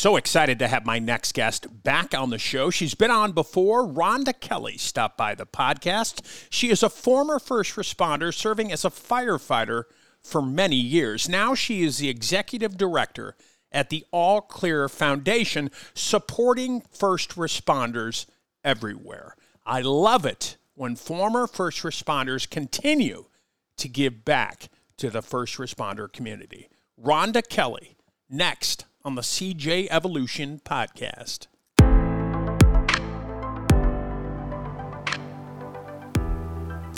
So excited to have my next guest back on the show. She's been on before. Rhonda Kelly stopped by the podcast. She is a former first responder serving as a firefighter for many years. Now she is the executive director at the All Clear Foundation, supporting first responders everywhere. I love it when former first responders continue to give back to the first responder community. Rhonda Kelly, next on the CJ Evolution podcast.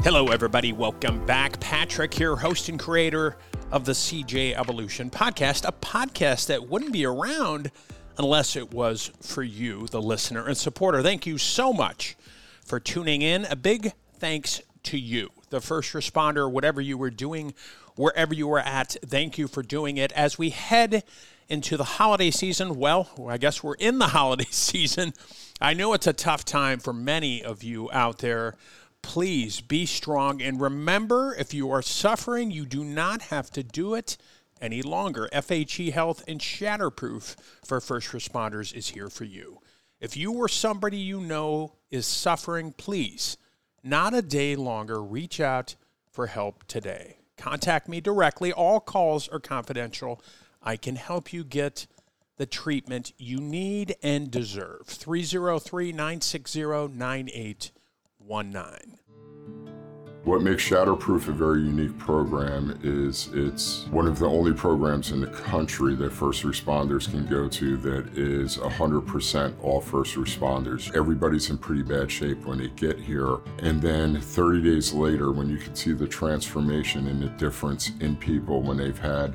Hello, everybody. Welcome back. Patrick here, host and creator of the CJ Evolution podcast, a podcast that wouldn't be around unless it was for you, the listener and supporter. Thank you so much for tuning in. A big thanks to you, the first responder, whatever you were doing, wherever you were at. Thank you for doing it. As we head into the holiday season, well, I guess we're in the holiday season. I know it's a tough time for many of you out there please be strong and remember if you are suffering, you do not have to do it any longer. FHE Health and Shatterproof for first responders is here for you. If you or somebody you know is suffering, please, not a day longer, reach out for help today. Contact me directly. All calls are confidential. I can help you get the treatment you need and deserve. 303 960 9819. What makes Shatterproof a very unique program is it's one of the only programs in the country that first responders can go to that is 100% all first responders. Everybody's in pretty bad shape when they get here. And then 30 days later, when you can see the transformation and the difference in people when they've had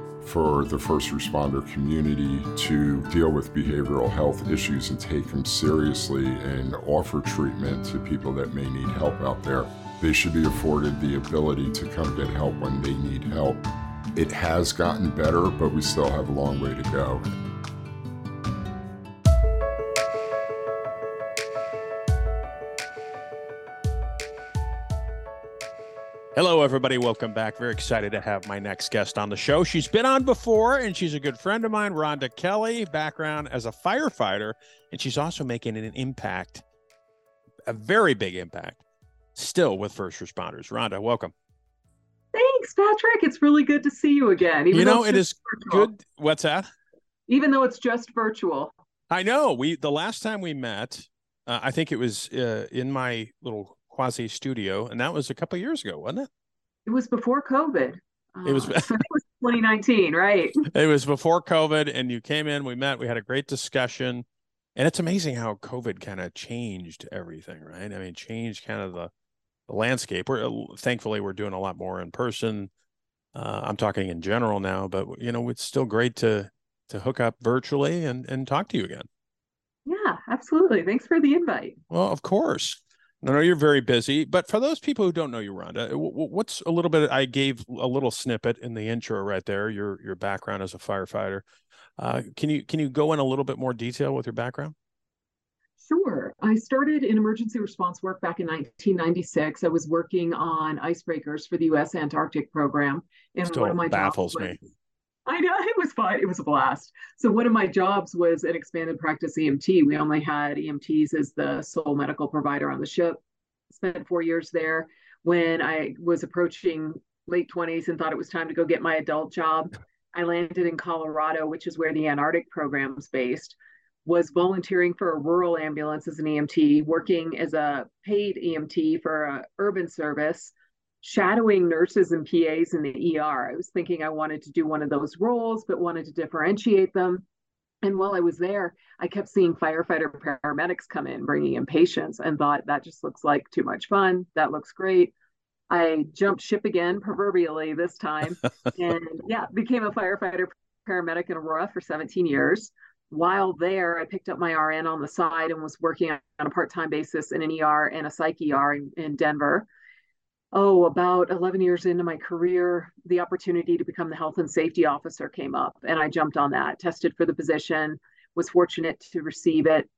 for the first responder community to deal with behavioral health issues and take them seriously and offer treatment to people that may need help out there. They should be afforded the ability to come get help when they need help. It has gotten better, but we still have a long way to go. Hello, everybody. Welcome back. Very excited to have my next guest on the show. She's been on before, and she's a good friend of mine, Rhonda Kelly, background as a firefighter, and she's also making an impact, a very big impact, still with first responders. Rhonda, welcome. Thanks, Patrick. It's really good to see you again. you know, it is virtual. good. What's that? Even though it's just virtual. I know. We the last time we met, uh, I think it was uh, in my little quasi studio, and that was a couple years ago, wasn't it? It was before COVID. It was, uh, so it was 2019, right? It was before COVID, and you came in. We met. We had a great discussion, and it's amazing how COVID kind of changed everything, right? I mean, changed kind of the, the landscape. We're thankfully we're doing a lot more in person. Uh, I'm talking in general now, but you know, it's still great to to hook up virtually and and talk to you again. Yeah, absolutely. Thanks for the invite. Well, of course. I know you're very busy, but for those people who don't know you, Rhonda, what's a little bit? I gave a little snippet in the intro right there. Your your background as a firefighter. Uh, can you can you go in a little bit more detail with your background? Sure. I started in emergency response work back in 1996. I was working on icebreakers for the U.S. Antarctic program, and Still one of my baffles jobs was, me. I know it was fun. It was a blast. So one of my jobs was an expanded practice EMT. We only had EMTs as the sole medical provider on the ship. Spent four years there. When I was approaching late 20s and thought it was time to go get my adult job, I landed in Colorado, which is where the Antarctic program is based. Was volunteering for a rural ambulance as an EMT, working as a paid EMT for a urban service shadowing nurses and PAs in the ER. I was thinking I wanted to do one of those roles, but wanted to differentiate them. And while I was there, I kept seeing firefighter paramedics come in bringing in patients and thought that just looks like too much fun. That looks great. I jumped ship again, proverbially this time, and yeah, became a firefighter paramedic in Aurora for 17 years. While there, I picked up my RN on the side and was working on a part time basis in an ER and a psych ER in, in Denver oh, about 11 years into my career, the opportunity to become the health and safety officer came up, and I jumped on that, tested for the position, was fortunate to receive it,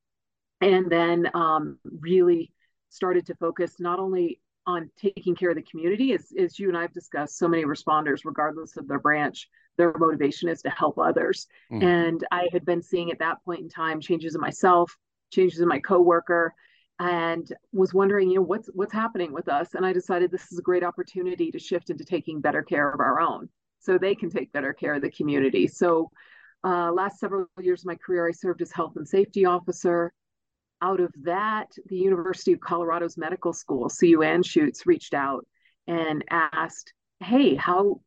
and then um, really started to focus not only on taking care of the community, as, as you and I have discussed, so many responders, regardless of their branch, their motivation is to help others. Mm. And I had been seeing at that point in time changes in myself, changes in my coworker, and was wondering, you know, what's what's happening with us. And I decided this is a great opportunity to shift into taking better care of our own, so they can take better care of the community. So, uh, last several years of my career, I served as health and safety officer. Out of that, the University of Colorado's medical school, CU Anschutz, reached out and asked, "Hey, how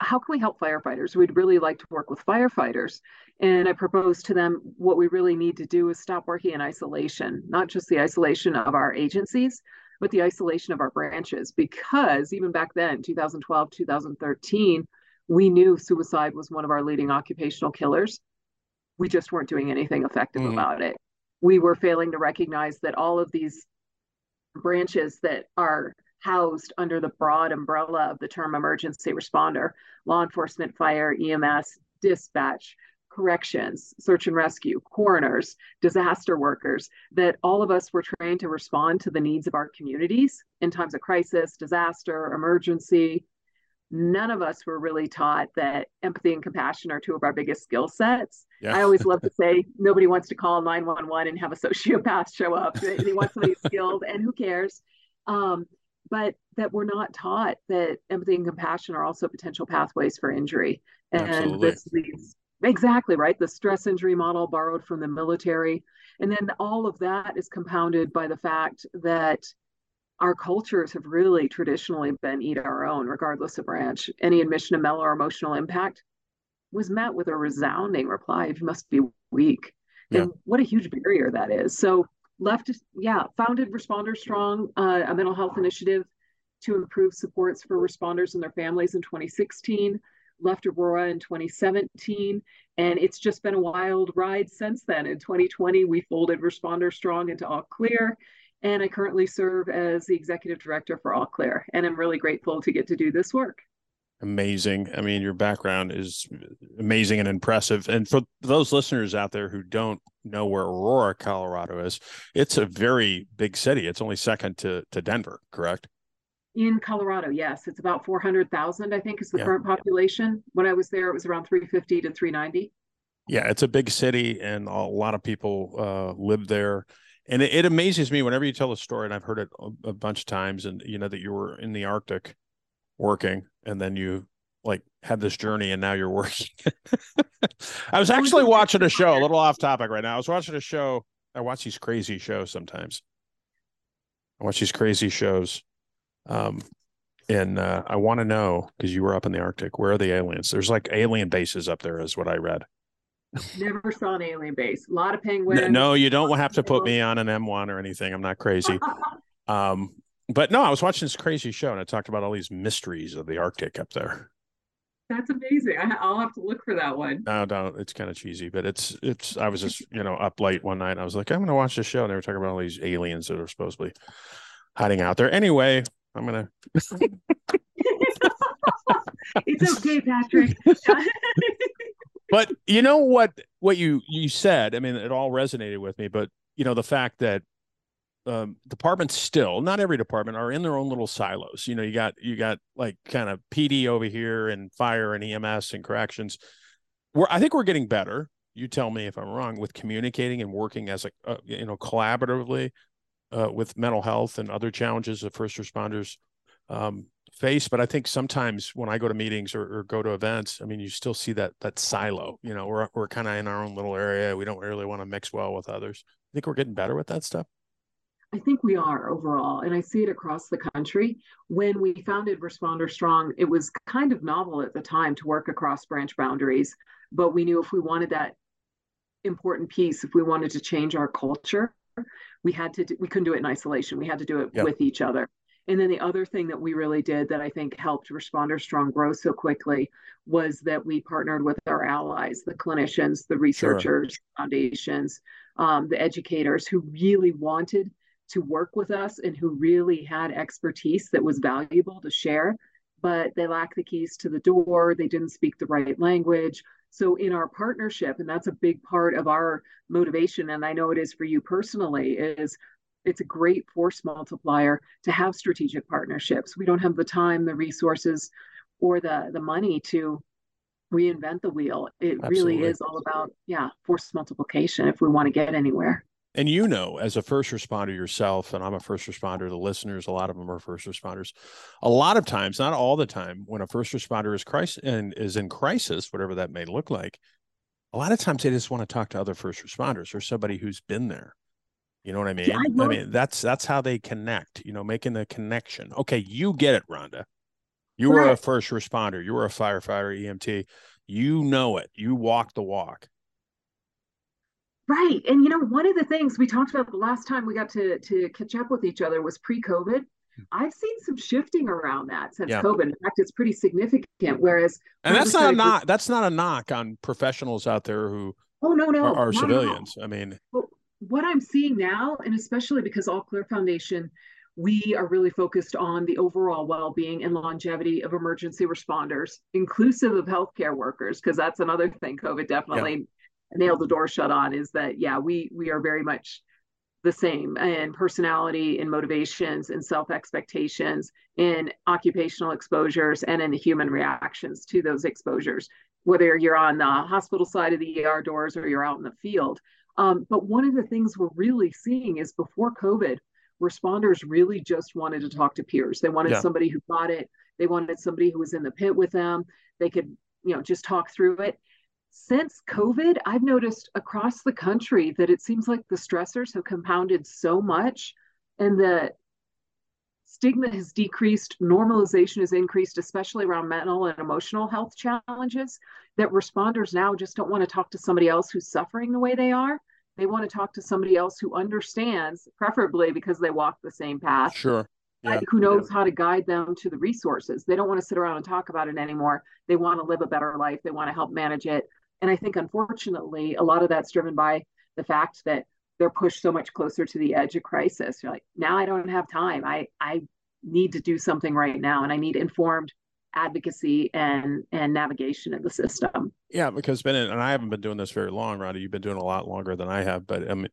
how can we help firefighters? We'd really like to work with firefighters. And I proposed to them what we really need to do is stop working in isolation, not just the isolation of our agencies, but the isolation of our branches. Because even back then, 2012, 2013, we knew suicide was one of our leading occupational killers. We just weren't doing anything effective mm. about it. We were failing to recognize that all of these branches that are housed under the broad umbrella of the term emergency responder law enforcement, fire, EMS, dispatch, corrections, search and rescue, coroners, disaster workers, that all of us were trained to respond to the needs of our communities in times of crisis, disaster, emergency. None of us were really taught that empathy and compassion are two of our biggest skill sets. Yeah. I always love to say nobody wants to call 911 and have a sociopath show up. They want somebody skilled, and who cares? Um, but that we're not taught that empathy and compassion are also potential pathways for injury. And Absolutely. this leads exactly right. The stress injury model borrowed from the military. And then all of that is compounded by the fact that our cultures have really traditionally been eat our own, regardless of branch. Any admission of mental or emotional impact was met with a resounding reply you must be weak. Yeah. And what a huge barrier that is. So left, yeah, founded Responder Strong, uh, a mental health initiative to improve supports for responders and their families in 2016, left Aurora in 2017, and it's just been a wild ride since then. In 2020, we folded Responder Strong into All Clear, and I currently serve as the executive director for All Clear, and I'm really grateful to get to do this work amazing. I mean, your background is amazing and impressive. And for those listeners out there who don't know where Aurora, Colorado is, it's a very big city. It's only second to to Denver, correct? In Colorado, yes, it's about four hundred thousand. I think is the yeah. current population. When I was there, it was around three fifty to three ninety. Yeah, it's a big city, and a lot of people uh, live there. And it, it, amazes me whenever you tell a story, and I've heard it a bunch of times, and you know that you were in the Arctic working and then you like had this journey and now you're working. I was actually watching a show, a little off topic right now. I was watching a show. I watch these crazy shows sometimes. I watch these crazy shows. Um, and uh, I want to know because you were up in the Arctic, where are the aliens? There's like alien bases up there, is what I read. Never saw an alien base. A lot of penguins. No, you don't have to put me on an M1 or anything. I'm not crazy. um, but no, I was watching this crazy show and it talked about all these mysteries of the Arctic up there. That's amazing. I, will have to look for that one. No, no, it's kind of cheesy, but it's it's. I was just you know up late one night. I was like, I'm going to watch this show, and they were talking about all these aliens that are supposedly hiding out there. Anyway, I'm gonna. it's okay, Patrick. but you know what? What you you said. I mean, it all resonated with me. But you know, the fact that um, departments still not every department are in their own little silos. You know you got you got like kind of pd over here and fire and ems and corrections. We're i think we're getting better. You tell me if i'm wrong with communicating and working as a uh, you know collaboratively uh, with mental health and other challenges that first responders um, face. But i think sometimes when i go to meetings or, or, go to events i mean you still see that that silo. You know we're, we're kind of in our own little area. We don't really want to mix well with others. I think we're getting better with that stuff I think we are overall, and I see it across the country. When we founded Responder Strong, it was kind of novel at the time to work across branch boundaries, but we knew if we wanted that important piece, if we wanted to change our culture, we had to. Do, we couldn't do it in isolation. We had to do it yep. with each other. And then the other thing that we really did that I think helped Responder Strong grow so quickly was that we partnered with our allies, the clinicians, the researchers, sure. foundations, um, the educators who really wanted to work with us and who really had expertise that was valuable to share, but they lack the keys to the door. They didn't speak the right language. So, in our partnership, and that's a big part of our motivation, and I know it is for you personally, is it's a great force multiplier to have strategic partnerships. We don't have the time, the resources, or the the money to reinvent the wheel. It Absolutely. really is all about yeah, force multiplication if we want to get anywhere. And you know, as a first responder yourself, and I'm a first responder, the listeners, a lot of them are first responders. A lot of times, not all the time, when a first responder is crisis and is in crisis, whatever that may look like, a lot of times they just want to talk to other first responders or somebody who's been there. You know what I mean? Yeah, I, I mean, that's that's how they connect, you know, making the connection. Okay, you get it, Rhonda. You were a first responder, you were a firefighter, EMT. You know it. You walk the walk. Right. And you know, one of the things we talked about the last time we got to to catch up with each other was pre-COVID. Hmm. I've seen some shifting around that since yeah. COVID. In fact, it's pretty significant. Whereas, and that's not a knock. That's not a knock on professionals out there who oh no no are, are civilians. I mean, what I'm seeing now, and especially because All Clear Foundation, we are really focused on the overall well-being and longevity of emergency responders, inclusive of healthcare workers, because that's another thing COVID definitely nailed the door shut on is that yeah we we are very much the same in personality and motivations and self expectations in occupational exposures and in the human reactions to those exposures whether you're on the hospital side of the ER doors or you're out in the field. Um, but one of the things we're really seeing is before COVID responders really just wanted to talk to peers. They wanted yeah. somebody who got it. They wanted somebody who was in the pit with them. They could you know just talk through it since COVID, I've noticed across the country that it seems like the stressors have compounded so much and that stigma has decreased, normalization has increased, especially around mental and emotional health challenges, that responders now just don't want to talk to somebody else who's suffering the way they are. They want to talk to somebody else who understands, preferably because they walk the same path. Sure yeah. who knows yeah. how to guide them to the resources. They don't want to sit around and talk about it anymore. They want to live a better life. They want to help manage it. And I think, unfortunately, a lot of that's driven by the fact that they're pushed so much closer to the edge of crisis. You're like, now I don't have time. I I need to do something right now, and I need informed advocacy and and navigation of the system. Yeah, because Ben and I haven't been doing this very long, Rhonda. You've been doing a lot longer than I have, but I mean,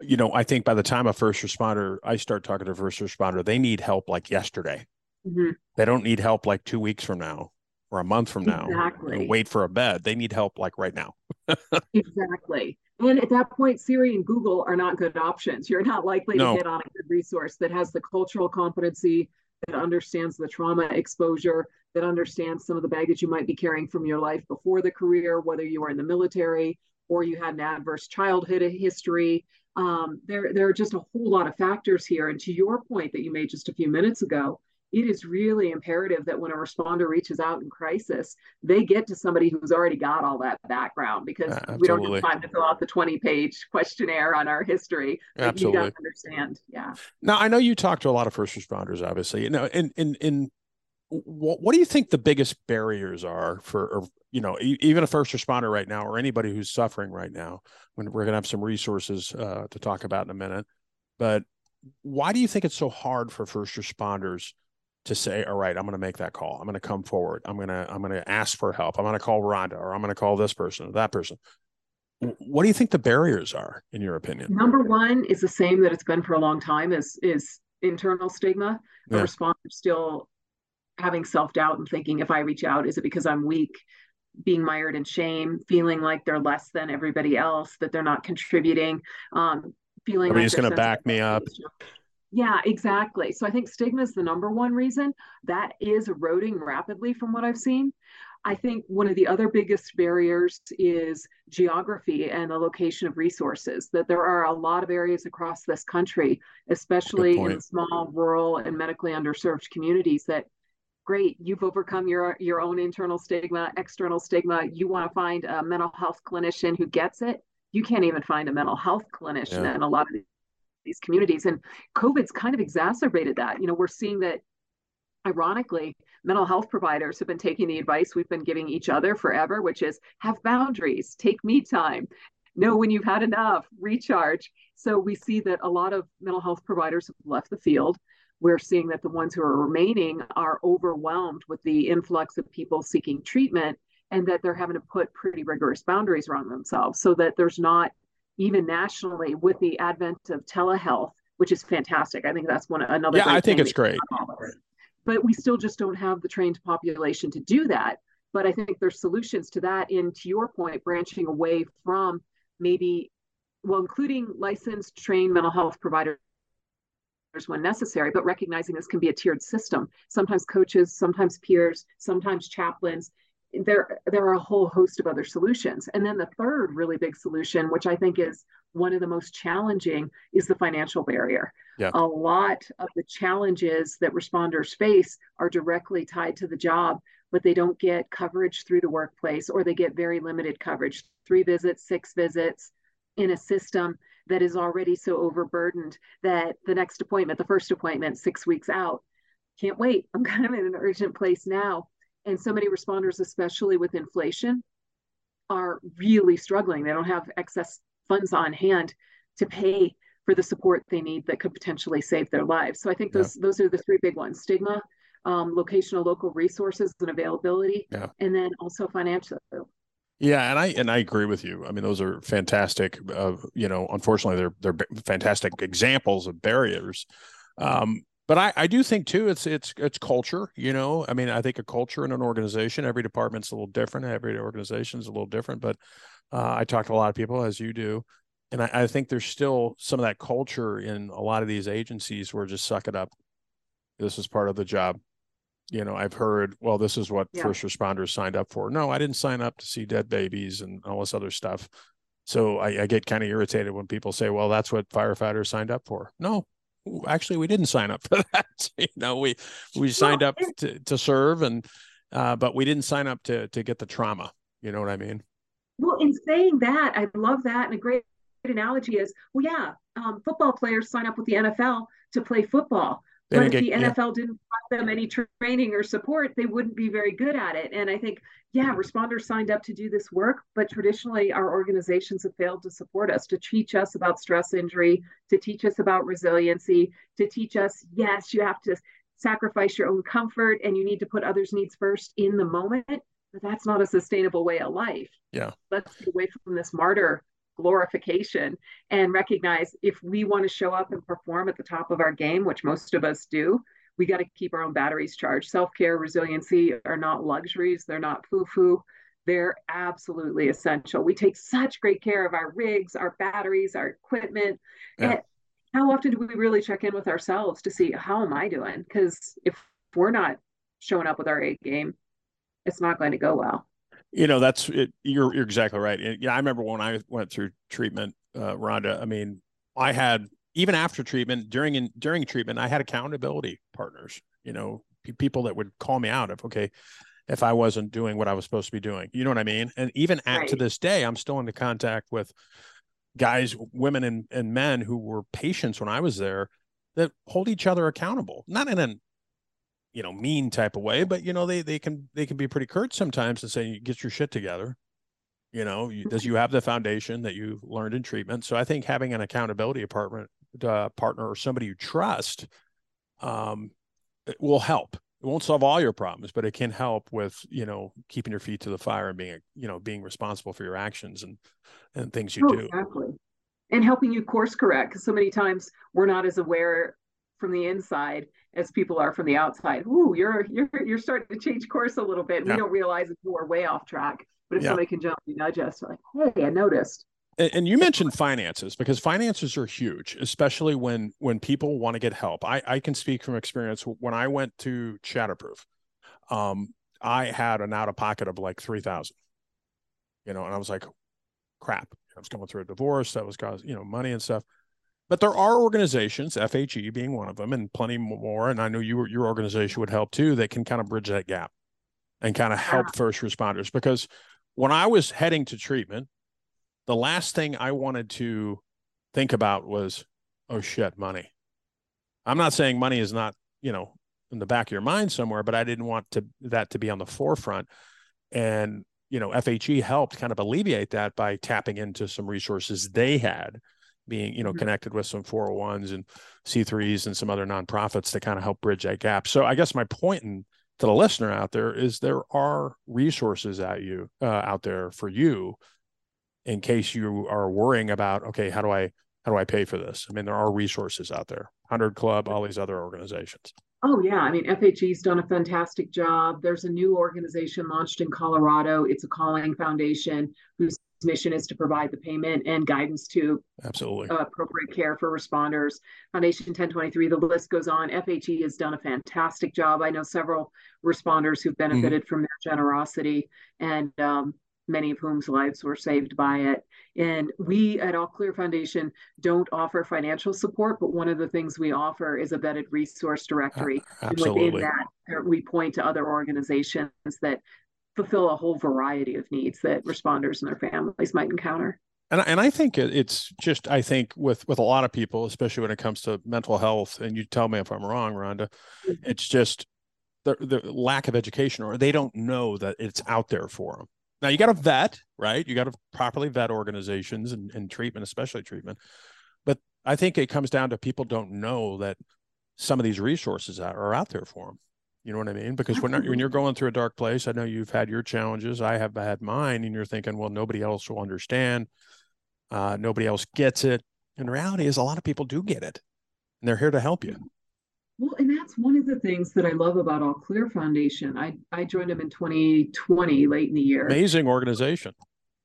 you know, I think by the time a first responder, I start talking to a first responder, they need help like yesterday. Mm-hmm. They don't need help like two weeks from now or a month from now. Exactly. wait for a bed. They need help like right now. exactly. And at that point, Siri and Google are not good options. You're not likely no. to get on a good resource that has the cultural competency, that understands the trauma exposure, that understands some of the baggage you might be carrying from your life before the career, whether you were in the military or you had an adverse childhood history, um, there, there are just a whole lot of factors here. And to your point that you made just a few minutes ago, it is really imperative that when a responder reaches out in crisis, they get to somebody who's already got all that background because Absolutely. we don't have time to fill out the 20 page questionnaire on our history. Absolutely. You got to understand. Yeah. Now, I know you talk to a lot of first responders, obviously. You know, in, in, in, what, what do you think the biggest barriers are for, or, you know, even a first responder right now, or anybody who's suffering right now? When we're going to have some resources uh, to talk about in a minute, but why do you think it's so hard for first responders to say, all right, I'm going to make that call. I'm going to come forward. I'm going to I'm going to ask for help. I'm going to call Rhonda or I'm going to call this person or that person. What do you think the barriers are, in your opinion? Number one is the same that it's been for a long time. Is is internal stigma. The yeah. responder still having self doubt and thinking, if I reach out, is it because I'm weak? Being mired in shame, feeling like they're less than everybody else, that they're not contributing, um, feeling. Are like going to back me up? Yeah, exactly. So I think stigma is the number one reason that is eroding rapidly from what I've seen. I think one of the other biggest barriers is geography and the location of resources. That there are a lot of areas across this country, especially in small, rural, and medically underserved communities, that great, you've overcome your your own internal stigma, external stigma. You want to find a mental health clinician who gets it. You can't even find a mental health clinician yeah. in a lot of these communities. And COVID's kind of exacerbated that. You know, we're seeing that ironically, mental health providers have been taking the advice we've been giving each other forever, which is have boundaries, take me time, know when you've had enough, recharge. So we see that a lot of mental health providers have left the field. We're seeing that the ones who are remaining are overwhelmed with the influx of people seeking treatment and that they're having to put pretty rigorous boundaries around themselves so that there's not even nationally with the advent of telehealth which is fantastic. I think that's one another yeah i think it's great. but we still just don't have the trained population to do that. But i think there's solutions to that and to your point branching away from maybe well including licensed trained mental health providers when necessary, but recognizing this can be a tiered system. Sometimes coaches, sometimes peers, sometimes chaplains, there there are a whole host of other solutions. And then the third really big solution which i think is one of the most challenging is the financial barrier. Yeah. a lot of the challenges that responders face are directly tied to the job but they don't get coverage through the workplace or they get very limited coverage. Three visits six visits in a system that is already so overburdened that the next appointment the first appointment six weeks out can't wait. I'm kind of in an urgent place now and so many responders, especially with inflation, are really struggling. They don't have excess funds on hand to pay for the support they need that could potentially save their lives. So I think those yeah. those are the three big ones: stigma, um, locational local resources and availability, yeah. and then also financial. Yeah, and I and I agree with you. I mean, those are fantastic. Uh, you know, unfortunately, they're they're fantastic examples of barriers. Um, but I, I do think too it's it's it's culture you know? I mean i think a culture in an organization every department's a little different every organization is a little different but uh, i talk to a lot of people as you do and I, I, think there's still some of that culture in a lot of these agencies where just suck it up. This is part of the job. You know i've heard well this is what yeah. first responders signed up for. No i didn't sign up to see dead babies and all this other stuff. So I, I get kind of irritated when people say well that's what firefighters signed up for. No actually we didn't sign up for that you know we we signed up to, to serve and uh, but we didn't sign up to to get the trauma you know what i mean? Well in saying that i love that and a great analogy is well yeah um, football players sign up with the nfl to play football but if the NFL yeah. didn't provide them any training or support, they wouldn't be very good at it. And I think, yeah, responders signed up to do this work, but traditionally our organizations have failed to support us, to teach us about stress injury, to teach us about resiliency, to teach us, yes, you have to sacrifice your own comfort and you need to put others' needs first in the moment. But that's not a sustainable way of life. Yeah. Let's get away from this martyr glorification and recognize if we want to show up and perform at the top of our game, which most of us do, we got to keep our own batteries charged. Self care, resiliency are not luxuries, they're not foo foo. They're absolutely essential. We take such great care of our rigs, our batteries, our equipment. Yeah. how often do we really check in with ourselves to see how am I doing? Because if we're not showing up with our A game, it's not going to go well. You know, that's it. You're, you're exactly right. Yeah, I remember when I went through treatment, uh, Rhonda. I mean, I had even after treatment, during in, during treatment, I had accountability partners. You know, p- people that would call me out if okay, if I wasn't doing what I was supposed to be doing. You know what I mean? And even at right. to this day, I'm still in contact with guys, women, and and men who were patients when I was there that hold each other accountable, not in an you know mean type of way but you know they they can they can be pretty curt sometimes and say get your shit together. You know you, does you have the foundation that you learned in treatment? So i think having an accountability department uh, partner or somebody you trust um will help. It won't solve all your problems but it can help with you know keeping your feet to the fire and being you know being responsible for your actions and and things you oh, do. exactly. And helping you course correct because so many times we're not as aware from the inside as people are from the outside. Ooh, you're you're you're starting to change course a little bit. Yeah. We don't realize that we're way off track. But if yeah. somebody can gently nudge us, like, hey, I noticed. And, you mentioned finances because finances are huge, especially when when people want to get help. I, I can speak from experience. When I went to Shatterproof, um, I had an out of pocket of like three thousand. You know, and I was like, crap. I was going through a divorce. That was cause you know money and stuff. But there are organizations, FHE being one of them, and plenty more. And I know you, your organization would help too. That can kind of bridge that gap and kind of help first responders. Because when I was heading to treatment, the last thing I wanted to think about was, oh shit, money. I'm not saying money is not, you know, in the back of your mind somewhere, but I didn't want to that to be on the forefront. And you know, FHE helped kind of alleviate that by tapping into some resources they had being, you know, Mhm. connected with some 401s and C3s and some other nonprofits to kind of help bridge that gap. So I guess my point in, to the listener out there is there are resources at you uh, out there for you in case you are worrying about okay how do i how do i pay for this i mean there are resources out there 100 club all these other organizations Oh, yeah. I mean, FHE's done a fantastic job. There's a new organization launched in Colorado. It's a calling foundation whose mission is to provide the payment and guidance to absolutely uh, appropriate care for responders. Foundation 1023, the list goes on. FHE has done a fantastic job. I know several responders who've benefited from their generosity and um, many of whom's lives were saved by it. And we at All Clear Foundation don't offer financial support, but one of the things we offer is a vetted resource directory. And absolutely within that, uh, we point to other organizations that fulfill a whole variety of needs that responders and their families might encounter. and, and i think it- it's just i think with with a lot of people especially when it comes to mental health and you tell me if i'm wrong rhonda Mhm. it's just the, the lack of education or they don't know that it's out there for them now you got to vet right you got to properly vet organizations and, and treatment especially treatment but i think it comes down to people don't know that some of these resources are, are out there for them you know what i mean? Because when, when you're going through a dark place i know you've had your challenges i have had mine and you're thinking well nobody else will understand uh, nobody else gets it. And the reality is a lot of people do get it and they're here to help you. Well, and that's one of the things that I love about All Clear Foundation. I, I joined them in 2020, late in the year. amazing organization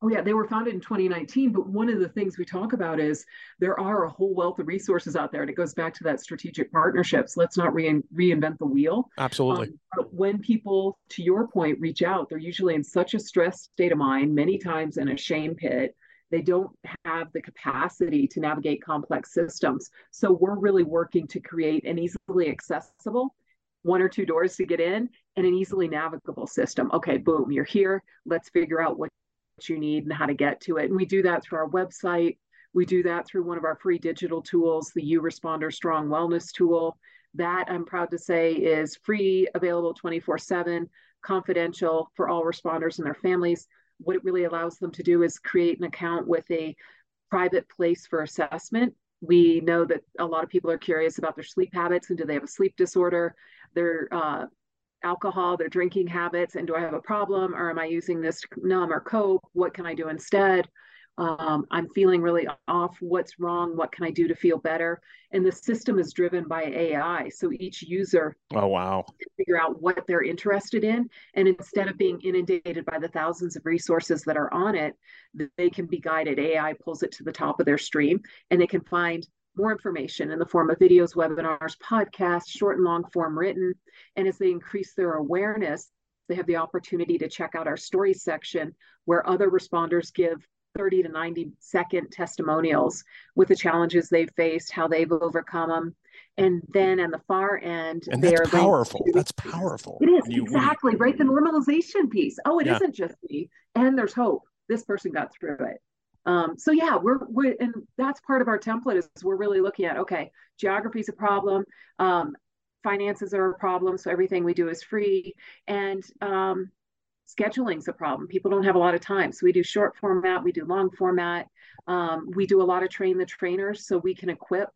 Oh, yeah, they were founded in 2019. But one of the things we talk about is there are a whole wealth of resources out there. And it goes back to that strategic partnerships. Let's not re- reinvent the wheel. absolutely Um, but when people, to your point, reach out, they're usually in such a stressed state of mind, many times in a shame pit. They don't have the capacity to navigate complex systems. So we're really working to create an easily accessible one or two doors to get in and an easily navigable system. Okay, boom, you're here. Let's figure out what you need and how to get to it. And we do that through our website. We do that through one of our free digital tools, the U Responder Strong Wellness tool. That I'm proud to say is free, available 24 7, confidential for all responders and their families. What it really allows them to do is create an account with a private place for assessment. We know that a lot of people are curious about their sleep habits and do they have a sleep disorder, their uh, alcohol, their drinking habits, and do I have a problem or am I using this to numb or cope? What can I do instead? Um, I'm feeling really off. What's wrong? What can I do to feel better? And the system is driven by AI. So each user oh wow can figure out what they're interested in. And instead of being inundated by the thousands of resources that are on it, they can be guided. AI pulls it to the top of their stream and they can find more information in the form of videos, webinars, podcasts, short and long form written. And as they increase their awareness, they have the opportunity to check out our stories section where other responders give 30 to 90 second testimonials with the challenges they've faced, how they've overcome them. And then on the far end, and they that's are powerful to- that's powerful It is you- exactly right. The normalization piece. Oh, it Yeah. not just me. And there's hope. This person got through it. Um, so yeah, we're, we're and that's part of our template is we're really looking at okay, geography is a problem, um, finances are a problem, so everything we do is free, and um, scheduling's a problem. People don't have a lot of time, so we do short format, we do long format, um, we do a lot of train the trainers, so we can equip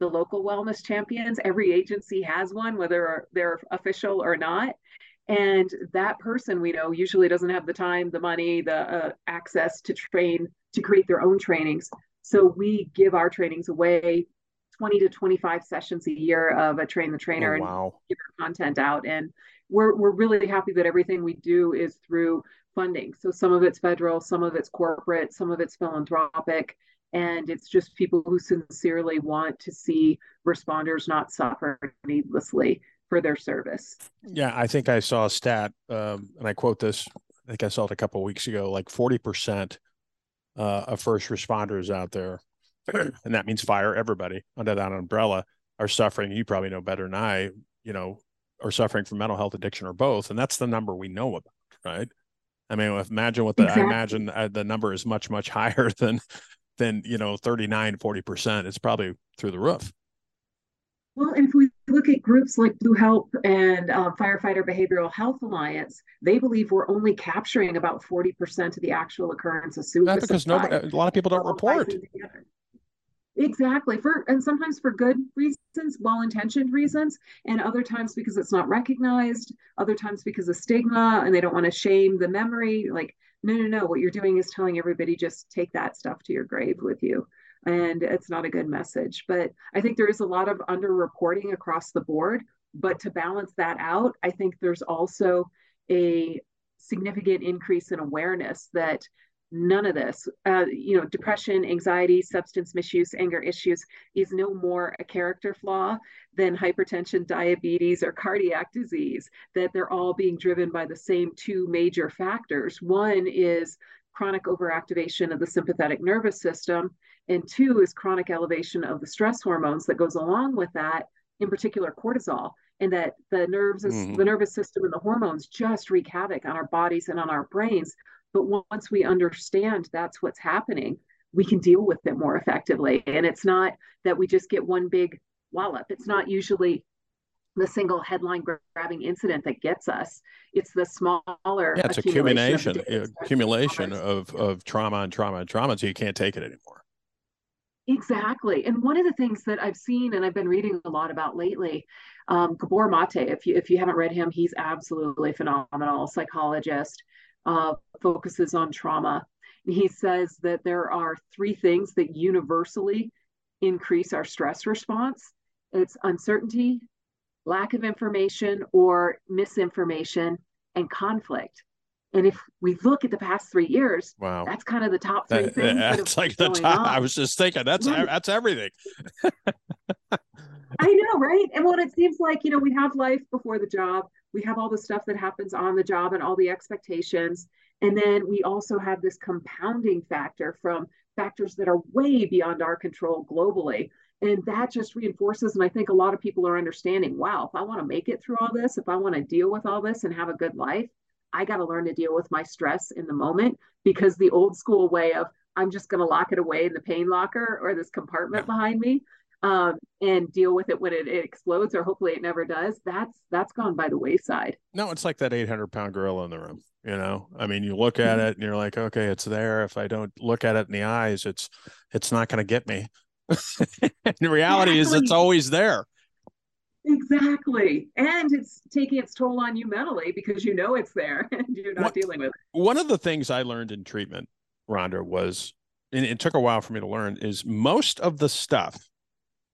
the local wellness champions. Every agency has one, whether they're official or not. And that person we know usually doesn't have the time, the money, the uh, access to train, to create their own trainings. So we give our trainings away 20 to 25 sessions a year of a train the trainer oh, and wow get our content out. And we're, we're really happy that everything we do is through funding. So some of it's federal, some of it's corporate, some of it's philanthropic. And it's just people who sincerely want to see responders not suffer needlessly for their service. Yeah, I think I saw a stat, um, and I quote this. I think I saw it a couple of weeks ago. Like forty percent uh, of first responders out there, and that means fire everybody under that umbrella, are suffering. You probably know better than I. You know, are suffering from mental health addiction or both, and that's the number we know about, right? I mean, imagine what the Exactly. I imagine uh, the number is much much higher than than you know 39 40 percent. It's probably through the roof. Well, if we look at groups like Blue Help and uh, Firefighter Behavioral Health Alliance, they believe we're only capturing about 40% of the actual occurrence of suicide. Not because nobody, a lot of people don't report. Exactly. For and sometimes for good reasons, well-intentioned reasons, and other times because it's not recognized, other times because of stigma and they don't want to shame the memory. Like, no, no, no. What you're doing is telling everybody just take that stuff to your grave with you. And it's not a good message. But I think there is a lot of underreporting across the board. But to balance that out, I think there's also a significant increase in awareness that none of this uh, you know depression anxiety substance misuse anger issues is no more a character flaw than hypertension diabetes or cardiac disease that they're all being driven by the same two major factors one is chronic overactivation of the sympathetic nervous system and two is chronic elevation of the stress hormones that goes along with that in particular cortisol and that the nerves mm-hmm. the nervous system and the hormones just wreak havoc on our bodies and on our brains but once we understand that's what's happening, we can deal with it more effectively. And it's not that we just get one big wallop. It's not usually the single headline grabbing incident that gets us. It's the smaller. Yeah, it's accumulation, accumulation, accumulation of, of trauma and trauma and trauma. So you can't take it anymore. Exactly. And one of the things that I've seen and I've been reading a lot about lately, um, Gabor Mate, if you, if you haven't read him, he's absolutely phenomenal psychologist uh, focuses on trauma. He says that there are three things that universally increase our stress response it's uncertainty, lack of information, or misinformation, and conflict. And if we look at the past three years, wow, that's kind of the top three that, things. That's like the top. On. I was just thinking that's that's everything. I know, right? And what it seems like, you know, we have life before the job, we have all the stuff that happens on the job and all the expectations. And then we also have this compounding factor from factors that are way beyond our control globally. And that just reinforces, and I think a lot of people are understanding wow, if I want to make it through all this, if I want to deal with all this and have a good life, I got to learn to deal with my stress in the moment because the old school way of I'm just going to lock it away in the pain locker or this compartment behind me um, and deal with it when it, it, explodes, or hopefully it never does. That's that's gone by the wayside. No, it's like that 800 pound gorilla in the room. You know, I mean, you look at mm-hmm. it and you're like, okay, it's there. If I don't look at it in the eyes, it's it's not going to get me. the reality exactly. is, it's always there. Exactly. And it's taking its toll on you mentally because you know it's there and you're not dealing with it. One of the things I learned in treatment, Rhonda, was, and it took a while for me to learn, is most of the stuff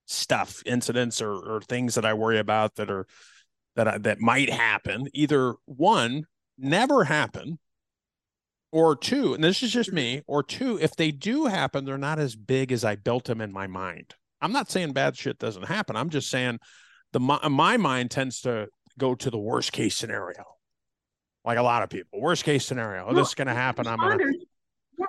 stuff, incidents or, or things that I worry about that are that I, that might happen. Either one, never happen, or two, and this is just me, or two, if they do happen, they're not as big as I built them in my mind. I'm not saying bad shit doesn't happen. I'm just saying the my, my mind tends to go to the worst case scenario, like a lot of people. Worst case scenario. Oh, well, this is going to happen. I'm to. Yeah.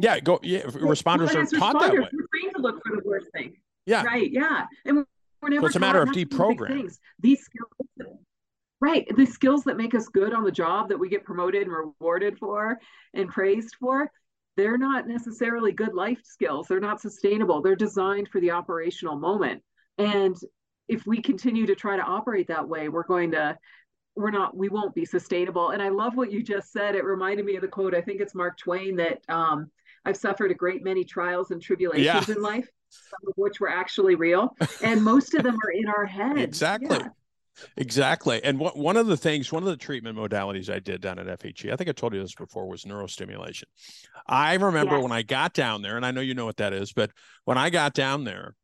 Yeah, go. Yeah, responders are taught responders, that way. We're trained to look for the worst thing. Yeah. Right. Yeah. And we're never. So it's a matter of deprogramming. These skills. Right. The skills that make us good on the job that we get promoted and rewarded for and praised for, they're not necessarily good life skills. They're not sustainable. They're designed for the operational moment. And if we continue to try to operate that way, we're going to we're not we won't be sustainable and i love what you just said it reminded me of the quote i think it's mark twain that um, I've suffered a great many trials and tribulations yeah. in life, some of which were actually real, and most of them are in our head. Exactly. Yeah. Exactly. And what, one of the things, one of the treatment modalities I did down at FHE, I think I told you this before, was neurostimulation. I remember yes. when I got down there, and I know you know what that is, but when I got down there,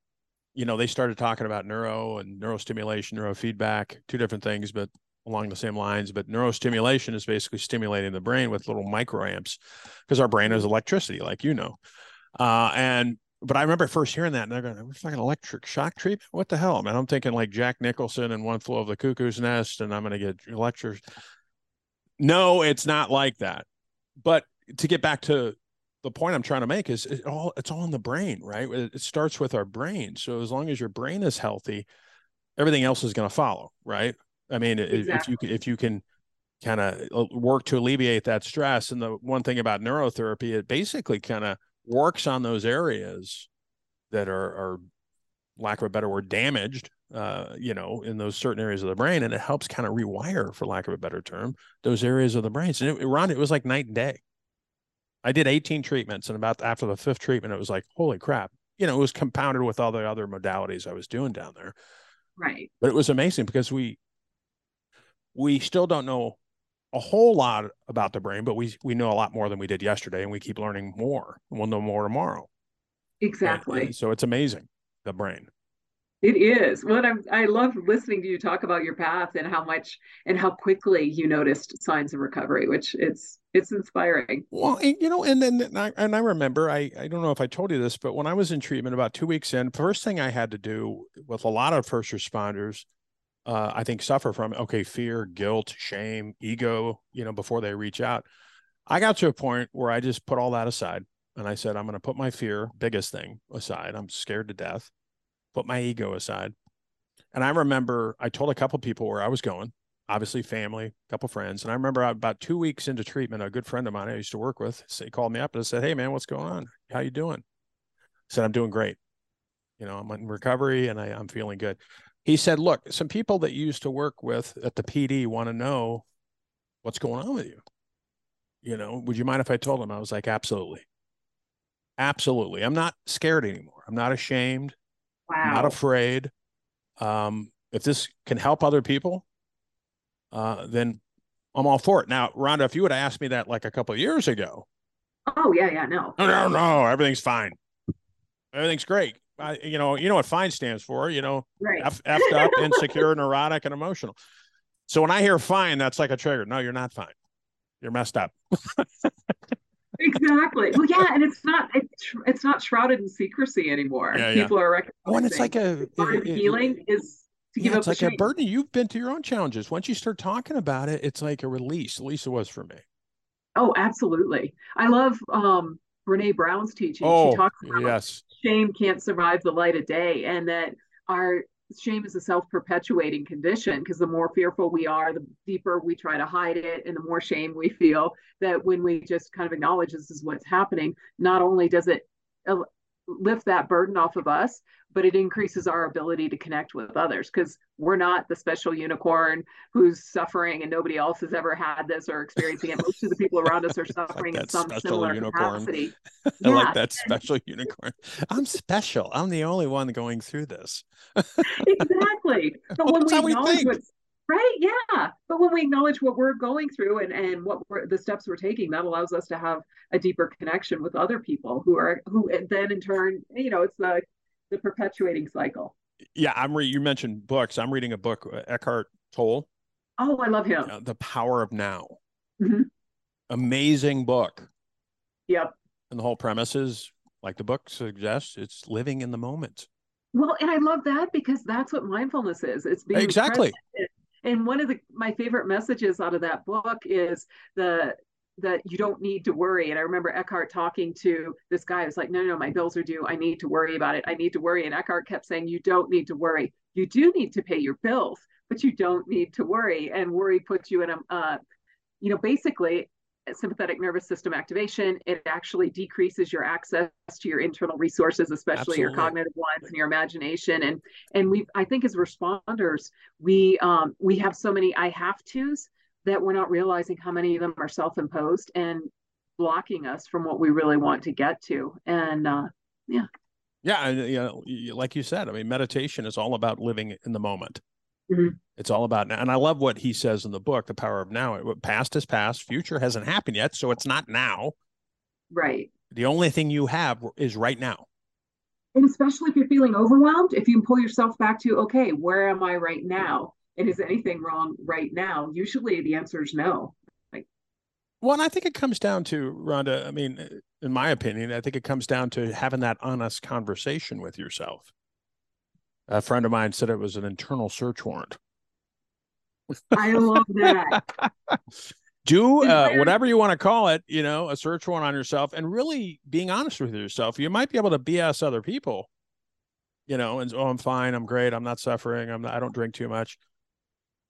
you know, they started talking about neuro and neurostimulation, neurofeedback, two different things, but along the same lines, but neurostimulation is basically stimulating the brain with little microamps because our brain is electricity, like you know. Uh, and but I remember first hearing that, and they're going, "It's like an electric shock treatment. What the hell?" I mean, I'm thinking like Jack Nicholson and One Flew Over the Cuckoo's Nest, and I'm going to get lectures. No, it's not like that. But to get back to the point I'm trying to make is it all it's all in the brain, right? It starts with our brain. So as long as your brain is healthy, everything else is going to follow, right? I mean, exactly. if you if you can kind of uh, work to alleviate that stress, and the one thing about neurotherapy, it basically kind of works on those areas that are, are lack of a better word, damaged. Uh, you know, in those certain areas of the brain, and it helps kind of rewire, for lack of a better term, those areas of the brain. And it, Ron, it was like night and day. I did 18 treatments, and about after the fifth treatment, it was like, holy crap! You know, it was compounded with all the other modalities I was doing down there. Right. But it was amazing because we we still don't know a whole lot about the brain, but we we know a lot more than we did yesterday, and we keep learning more. We'll know more tomorrow. Exactly. So it's amazing the brain. It is. What I'm I love listening to you talk about your path and how much and how quickly you noticed signs of recovery, which it's it's inspiring. Well, you know, and then and I, and I remember I I don't know if I told you this, but when I was in treatment about two weeks in, first thing I had to do with a lot of first responders, uh, I think suffer from okay fear, guilt, shame, ego. You know, before they reach out, I got to a point where I just put all that aside and I said I'm going to put my fear, biggest thing, aside. I'm scared to death put my ego aside. And I remember I told a couple people where I was going, obviously family, a couple friends. And I remember about two weeks into treatment, a good friend of mine I used to work with, he called me up and said, Hey man, what's going on? How you doing? I said, I'm doing great. You know, I'm in recovery and I, I'm feeling good. He said, Look, some people that you used to work with at the PD want to know what's going on with you. You know, would you mind if I told them? I was like, Absolutely. Absolutely. I'm not scared anymore. I'm not ashamed. Wow. not afraid. Um, if this can help other people, uh, then I'm all for it. Now, Rhonda, if you would have asked me that like a couple of years ago, oh yeah, yeah, no, no, no, no, everything's fine, everything's great. I, you know, you know what fine stands for, you know, right. F, effed up, insecure, neurotic, and emotional. So when I hear fine, that's like a trigger. No, you're not fine. You're messed up. exactly. Well, yeah, and it's not it's it's not shrouded in secrecy anymore. Yeah, People yeah. are recognizing. Oh, and it's like a it- it- healing is to give yeah, up it's the like a burden. You've been to your own challenges. Once you start talking about it, it's like a release. At least it was for me. Oh, absolutely. I love um Brene Brown's teaching. Oh, she talks about yes. shame can't survive the light of day and that our shame is a self-perpetuating condition because the more fearful we are the deeper we try to hide it and the more shame we feel that when we just kind of acknowledge this is what's happening not only does it lift that burden off of us but it increases our ability to connect with others because we're not the special unicorn who's suffering and nobody else has ever had this or experiencing it most of the people around us are suffering in some similar unicorn. capacity I Yeah. like that special unicorn. I'm special. I'm the only one going through this. exactly. But Well, when that's we how we acknowledge think. what's right, yeah. But when we acknowledge what we're going through and and what we're, the steps we're taking, that allows us to have a deeper connection with other people who are who then in turn, you know, it's the the perpetuating cycle. Yeah, I'm. Re- you mentioned books. I'm reading a book, uh, Eckhart Tolle, Oh, I love him. uh, "The Power of Now." Mhm. Amazing book, Yep. and the whole premise is, like the book suggests, it's living in the moment. Well, and I love that because that's what mindfulness is. It's being Exactly. And one of the my favorite messages out of that book is the that you don't need to worry. And I remember Eckhart talking to this guy who's like, no, no, my bills are due. I need to worry about it. I need to worry. And Eckhart kept saying, you don't need to worry. You do need to pay your bills, but you don't need to worry. And worry puts you in a, uh, you know, basically sympathetic nervous system activation. It actually decreases your access to your internal resources, especially your cognitive ones and your imagination. And and we, I think, as responders, we um, we have so many I have tos that we're not realizing how many of them are self-imposed and blocking us from what we really want to get to. And uh, Yeah, Yeah, and you know, like you said, I mean, meditation is all about living in the moment. Mhm. It's all about now, and I love what he says in the book, "The Power of Now." It- Past is past, future hasn't happened yet, so it's not now. right. The only thing you have is right now. And especially if you're feeling overwhelmed, if you can pull yourself back to, okay, where am I right now? And is anything wrong right now? Usually the answer is no. Well, and I think it comes down to Rhonda. I mean, in my opinion, I think it comes down to having that honest conversation with yourself. A friend of mine said it was an internal search warrant. I love that. Do uh, whatever you want to call it, you know, a search warrant on yourself, and really being honest with yourself. You might be able to BS other people, you know, and oh, I'm fine, I'm great, I'm not suffering, I'm not, I don't drink too much.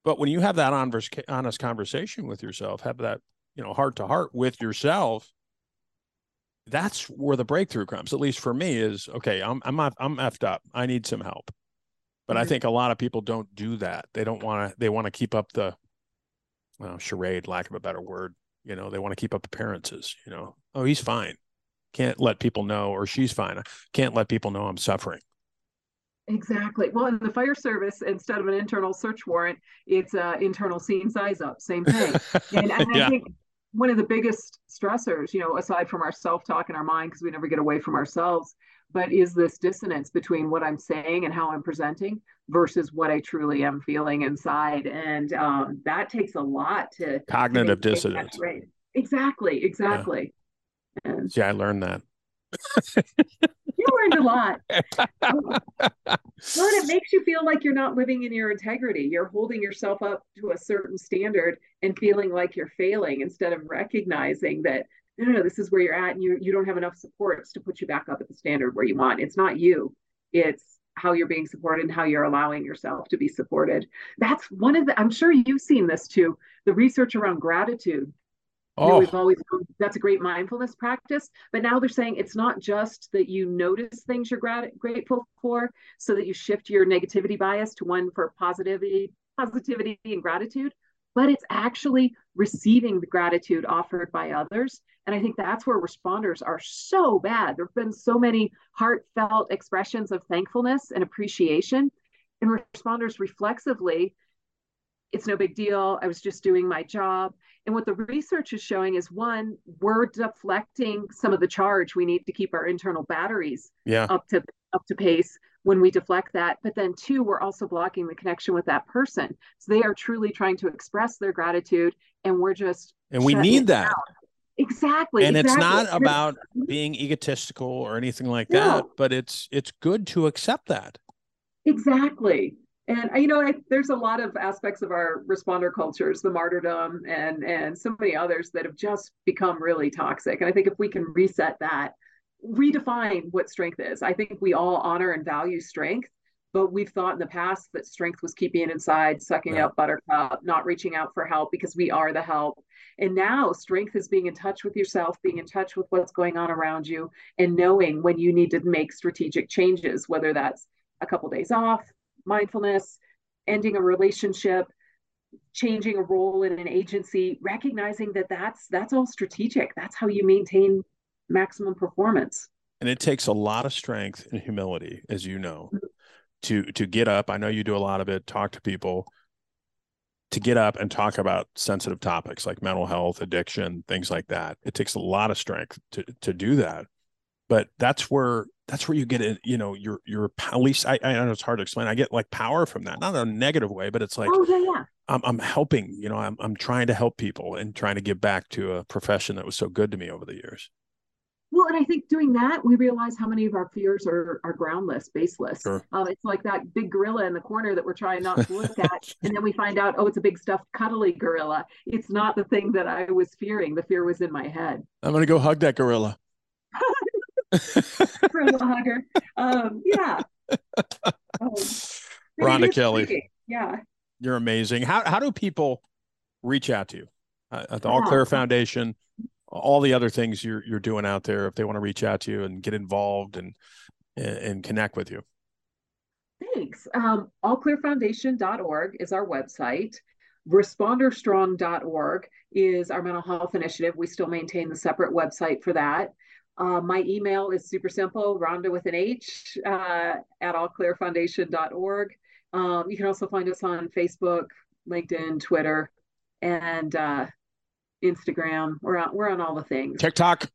But when you have that honest, conversation with yourself, have that, you know, heart to heart with yourself, that's where the breakthrough comes. At least for me, is okay. I'm I'm I'm effed up. I need some help. But I Mhm. think a lot of people don't do that. They don't want to. They want to keep up the well, charade, lack of a better word. You know, they want to keep up appearances. You know, oh, he's fine. Can't let people know, or she's fine. Can't let people know I'm suffering. Exactly. Well, in the fire service, instead of an internal search warrant, it's an internal scene size up. Same thing. and, and yeah. I think one of the biggest stressors, you know, aside from our self talk in our mind, because we never get away from ourselves, but is this dissonance between what I'm saying and how I'm presenting versus what I truly am feeling inside. And um, that takes a lot to cognitive to dissonance. Exactly. Exactly. Yeah. And, See, I learned that. you learned a lot. but it makes you feel like you're not living in your integrity. You're holding yourself up to a certain standard and feeling like you're failing instead of recognizing that no, no, no, this is where you're at, and you you don't have enough supports to put you back up at the standard where you want. It's not you. It's how you're being supported and how you're allowing yourself to be supported. That's one of the, I'm sure you've seen this too, the research around gratitude Oh. You know, oh. we've always that's a great mindfulness practice, but now they're saying it's not just that you notice things you're grat- grateful for, so that you shift your negativity bias to one for positivity, positivity and gratitude, but it's actually receiving the gratitude offered by others. And I think that's where responders are so bad. There have been so many heartfelt expressions of thankfulness and appreciation, and responders reflexively it's no big deal. I was just doing my job. And what the research is showing is one, we're deflecting some of the charge. We need to keep our internal batteries yeah. up to up to pace when we deflect that. But then two, we're also blocking the connection with that person. So they are truly trying to express their gratitude and we're just And we need that. Down. Exactly. And exactly. it's not about mhm. being egotistical or anything like no. that, but it's it's good to accept that. Exactly and you know I, there's a lot of aspects of our responder cultures the martyrdom and and so many others that have just become really toxic. And i think if we can reset that redefine what strength is. I think we all honor and value strength but we've thought in the past that strength was keeping it inside sucking up buttercup not reaching out for help because we are the help. And now strength is being in touch with yourself being in touch with what's going on around you and knowing when you need to make strategic changes whether that's a couple days off mindfulness, ending a relationship, changing a role in an agency, recognizing that that's that's all strategic. That's how you maintain maximum performance. And it takes a lot of strength and humility, as you know, to to get up. I know you do a lot of it. Talk to people. To get up and talk about sensitive topics like mental health, addiction, things like that. It takes a lot of strength to to do that. But that's where that's where you get it you know your your at least I, I know it's hard to explain i get like power from that not in a negative way but it's like oh, yeah, yeah. I'm, I'm helping you know I'm, I'm trying to help people and trying to give back to a profession that was so good to me over the years. Well and i think doing that we realize how many of our fears are are groundless baseless. Sure. um, it's like that big gorilla in the corner that we're trying not to look at and then we find out oh it's a big stuffed cuddly gorilla. It's not the thing that i was fearing the fear was in my head. I'm gonna go hug that gorilla hugger. Um, yeah. Um, Rhonda Kelly. Yeah. You're amazing. How how do people reach out to you uh, at the All Clear Foundation? All the other things you're you're doing out there, if they want to reach out to you and get involved and and connect with you. Thanks. Um, allclearfoundation.org is our website. Responderstrong.org is our mental health initiative. We still maintain the separate website for that. Uh, my email is super simple, Rhonda with an H uh, at allclearfoundation.org. Um, you can also find us on Facebook, LinkedIn, Twitter, and uh, Instagram. We're on we're on all the things. TikTok.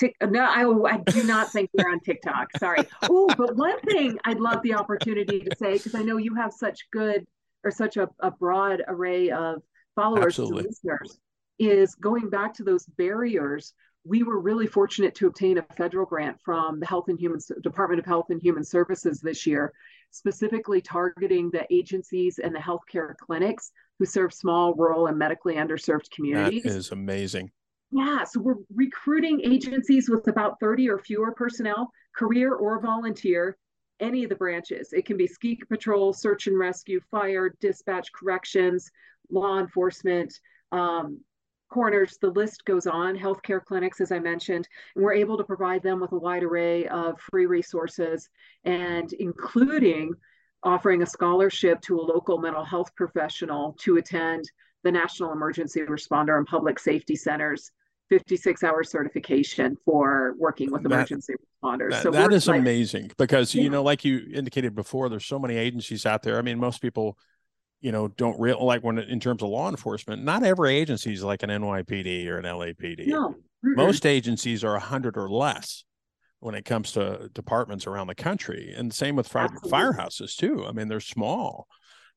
Tick, no, I, I do not think we're on TikTok. Sorry. Oh, but one thing I'd love the opportunity to say because I know you have such good or such a, a broad array of followers and listeners is going back to those barriers we were really fortunate to obtain a federal grant from the Health and Human Department of Health and Human Services this year, specifically targeting the agencies and the healthcare clinics who serve small, rural, and medically underserved communities. That is amazing. Yeah, so we're recruiting agencies with about 30 or fewer personnel, career or volunteer, any of the branches. It can be ski patrol, search and rescue, fire, dispatch, corrections, law enforcement, um, corners, the list goes on, healthcare clinics, as I mentioned, and we're able to provide them with a wide array of free resources and including offering a scholarship to a local mental health professional to attend the National Emergency Responder and Public Safety Centers 56 hour certification for working with emergency that, responders. That, so that is like, amazing because, yeah. you know, like you indicated before, there's so many agencies out there. I mean, most people, you know, don't real like when in terms of law enforcement, not every agency is like an NYPD or an LAPD. No. Mm-mm. Most agencies are 100 or less when it comes to departments around the country. And same with fire, firehouses, too. I mean, they're small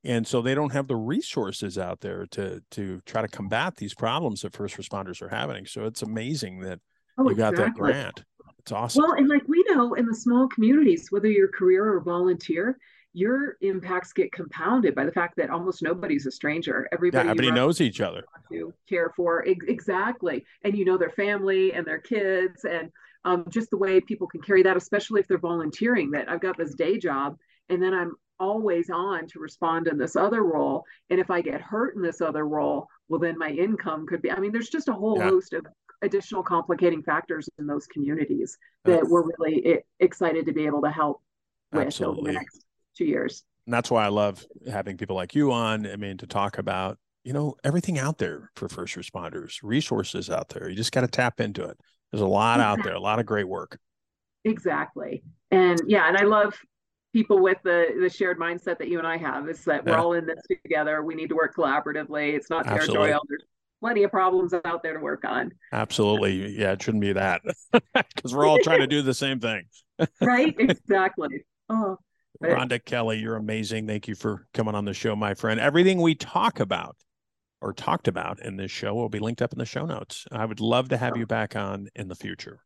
and so they don't have the resources out there to to try to combat these problems that first responders are having so it's amazing that oh, you got exactly. that grant it's awesome well and like we know in the small communities whether you're career or volunteer your impacts get compounded by the fact that almost nobody's a stranger everybody, yeah, everybody knows each other to care for exactly and you know their family and their kids and um, just the way people can carry that especially if they're volunteering that i've got this day job and then i'm always on to respond in this other role. And if I get hurt in this other role, well, then my income could be. I mean, there's just a whole yeah. host of additional complicating factors in those communities that we're really excited to be able to help with Absolutely. over the next two years. And that's why I love having people like you on. I mean, to talk about, you know, everything out there for first responders, resources out there. You just got to tap into it. There's a lot exactly. out there, a lot of great work. Exactly. And yeah, and I love people with the the shared mindset that you and I have is that yeah. we're all in this together. We need to work collaboratively. It's not territorial. Oh, there's plenty of problems out there to work on. Absolutely. Yeah, it shouldn't be that because we're all trying to do the same thing. right? Exactly. Oh. Rhonda Kelly, you're amazing. Thank you for coming on the show, my friend. Everything we talk about or talked about in this show will be linked up in the show notes. I would love to have you back on in the future.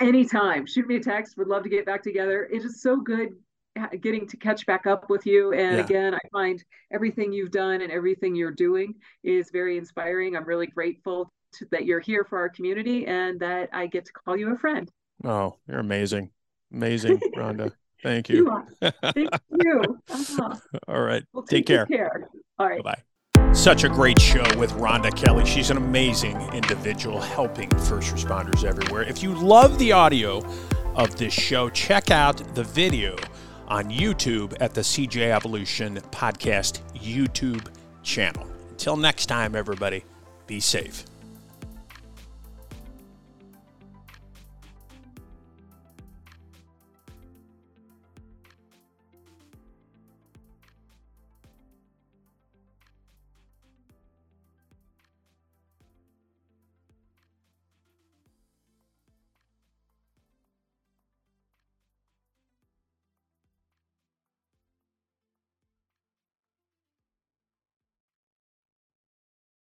Anytime. Shoot me a text. Would love to get back together. It is so good uh, getting to catch back up with you. And yeah. again, I find everything you've done and everything you're doing is very inspiring. I'm really grateful to, that you're here for our community and that I get to call you a friend. Oh, you're amazing. Amazing, Rhonda. Thank you. you Thank you. Uh-huh. All right. Well, take, take care. care. All right. Bye. Such a great show with Rhonda Kelly. She's an amazing individual helping first responders everywhere. If you love the audio of this show, check out the video on YouTube at the CJ Evolution Podcast YouTube channel. Until next time, everybody, be safe.